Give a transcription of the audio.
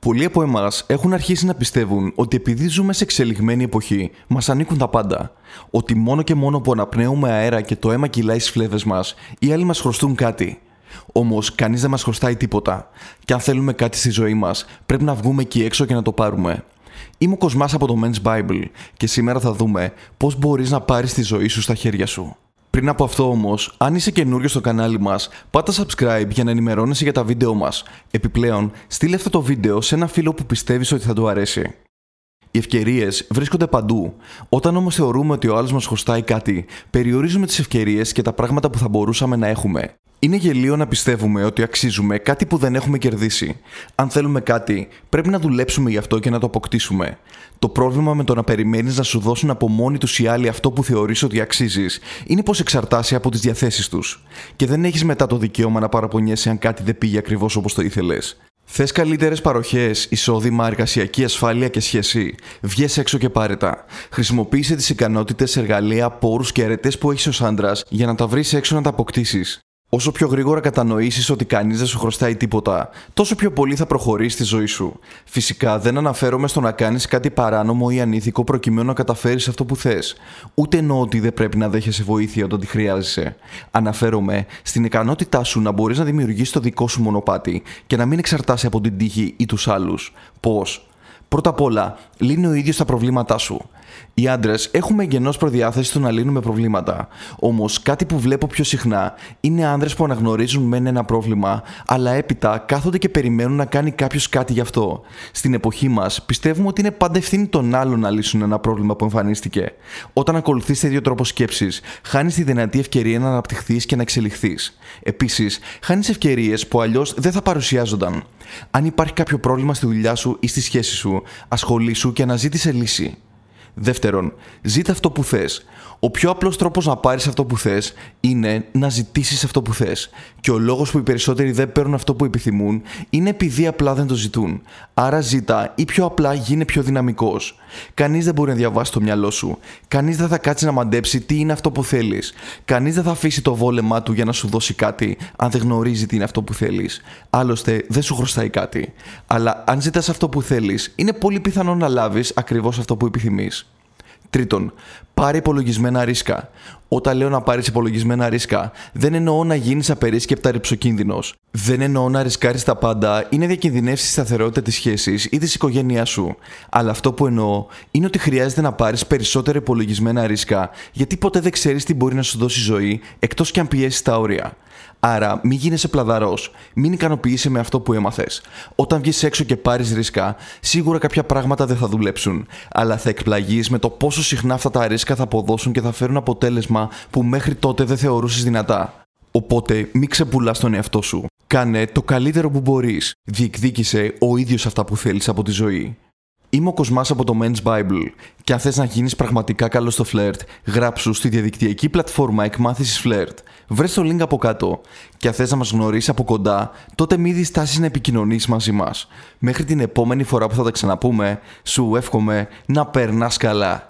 Πολλοί από εμάς έχουν αρχίσει να πιστεύουν ότι επειδή ζούμε σε εξελιγμένη εποχή, μας ανήκουν τα πάντα. Ότι μόνο και μόνο που αναπνέουμε αέρα και το αίμα κυλάει στις φλέβες μας, οι άλλοι μας χρωστούν κάτι. Όμως, κανείς δεν μας χρωστάει τίποτα. Και αν θέλουμε κάτι στη ζωή μας, πρέπει να βγούμε εκεί έξω και να το πάρουμε. Είμαι ο Κοσμάς από το Men's Bible και σήμερα θα δούμε πώς μπορείς να πάρεις τη ζωή σου στα χέρια σου. Πριν από αυτό όμως, αν είσαι καινούριο στο κανάλι μας, πάτα subscribe για να ενημερώνεσαι για τα βίντεο μας. Επιπλέον, στείλε αυτό το βίντεο σε ένα φίλο που πιστεύεις ότι θα του αρέσει. Οι ευκαιρίες βρίσκονται παντού. Όταν όμως θεωρούμε ότι ο άλλος μας χρωστάει κάτι, περιορίζουμε τις ευκαιρίες και τα πράγματα που θα μπορούσαμε να έχουμε. Είναι γελίο να πιστεύουμε ότι αξίζουμε κάτι που δεν έχουμε κερδίσει. Αν θέλουμε κάτι, πρέπει να δουλέψουμε γι' αυτό και να το αποκτήσουμε. Το πρόβλημα με το να περιμένεις να σου δώσουν από μόνοι τους οι άλλοι αυτό που θεωρείς ότι αξίζεις είναι πως εξαρτάσαι από τις διαθέσεις τους. Και δεν έχεις μετά το δικαίωμα να παραπονιέσαι αν κάτι δεν πήγε ακριβώς όπως το ήθελες. Θες καλύτερες παροχές, εισόδημα, εργασιακή ασφάλεια και σχέση. Βγες έξω και πάρε τα. Χρησιμοποίησε τις ικανότητες, εργαλεία, πόρους και αρετές που έχεις ως άντρας για να τα βρεις έξω να τα αποκτήσεις. Όσο πιο γρήγορα κατανοήσεις ότι κανείς δεν σου χρωστάει τίποτα, τόσο πιο πολύ θα προχωρήσεις στη ζωή σου. Φυσικά δεν αναφέρομαι στο να κάνεις κάτι παράνομο ή ανήθικο προκειμένου να καταφέρεις αυτό που θες. Ούτε εννοώ ότι δεν πρέπει να δέχεσαι βοήθεια όταν τη χρειάζεσαι. Αναφέρομαι στην ικανότητά σου να μπορείς να δημιουργήσει το δικό σου μονοπάτι και να μην εξαρτάσει από την τύχη ή τους άλλους. Πώς; Πρώτα απ' όλα, λύνει ο ίδιος τα προβλήματά σου. Οι άντρες έχουμε εγγενώς προδιάθεση στο να λύνουμε προβλήματα. Όμως κάτι που βλέπω πιο συχνά είναι άντρες που αναγνωρίζουν μεν ένα πρόβλημα, αλλά έπειτα κάθονται και περιμένουν να κάνει κάποιος κάτι γι' αυτό. Στην εποχή μας πιστεύουμε ότι είναι πάντα ευθύνη των άλλων να λύσουν ένα πρόβλημα που εμφανίστηκε. Όταν ακολουθείς τέτοιο τρόπο σκέψης, χάνεις τη δυνατή ευκαιρία να αναπτυχθείς και να εξελιχθείς. Επίσης, χάνεις ευκαιρίες που αλλιώς δεν θα παρουσιάζονταν. Αν υπάρχει κάποιο πρόβλημα στη δουλειά σου ή στη σχέση σου, ασχολήσου και αναζήτησε λύση. Δεύτερον, ζήτα αυτό που θες. Ο πιο απλός τρόπος να πάρεις αυτό που θες είναι να ζητήσεις αυτό που θες. Και ο λόγος που οι περισσότεροι δεν παίρνουν αυτό που επιθυμούν είναι επειδή απλά δεν το ζητούν. Άρα ζήτα ή πιο απλά γίνε πιο δυναμικός. Κανείς δεν μπορεί να διαβάσει το μυαλό σου. Κανείς δεν θα κάτσει να μαντέψει τι είναι αυτό που θέλεις. Κανείς δεν θα αφήσει το βόλεμά του για να σου δώσει κάτι αν δεν γνωρίζει τι είναι αυτό που θέλεις. Άλλωστε δεν σου χρωστάει κάτι. Αλλά αν ζητάς αυτό που θέλεις, είναι πολύ πιθανό να λάβεις ακριβώς αυτό που επιθυμείς. Τρίτον, πάρε υπολογισμένα ρίσκα. Όταν λέω να πάρεις υπολογισμένα ρίσκα, δεν εννοώ να γίνεις απερίσκεπτα ρηψοκίνδυνος. Δεν εννοώ να ρισκάρεις τα πάντα ή να διακινδυνεύσεις τη σταθερότητα της σχέσης ή της οικογένειάς σου. Αλλά αυτό που εννοώ είναι ότι χρειάζεται να πάρεις περισσότερα υπολογισμένα ρίσκα, γιατί ποτέ δεν ξέρεις τι μπορεί να σου δώσει ζωή εκτός κι αν πιέσεις τα όρια. Άρα, μην γίνεσαι πλαδαρός. Μην ικανοποιήσει με αυτό που έμαθες. Όταν βγεις έξω και πάρεις ρίσκα, σίγουρα κάποια πράγματα δεν θα δουλέψουν. Αλλά θα εκπλαγείς με το πόσο συχνά αυτά τα ρίσκα θα αποδώσουν και θα φέρουν αποτέλεσμα που μέχρι τότε δεν θεωρούσες δυνατά. Οπότε, μην ξεπουλάς τον εαυτό σου. Κάνε το καλύτερο που μπορείς. Διεκδίκησε ο ίδιος αυτά που θέλεις από τη ζωή. Είμαι ο Κοσμάς από το Men's Bible και αν θες να γίνεις πραγματικά καλός στο φλερτ, γράψου στη διαδικτυακή πλατφόρμα εκμάθησης φλερτ. Βρες το link από κάτω και αν θες να μας γνωρίσεις από κοντά, τότε μη διστάσεις να επικοινωνείς μαζί μας. Μέχρι την επόμενη φορά που θα τα ξαναπούμε, σου εύχομαι να περνάς καλά.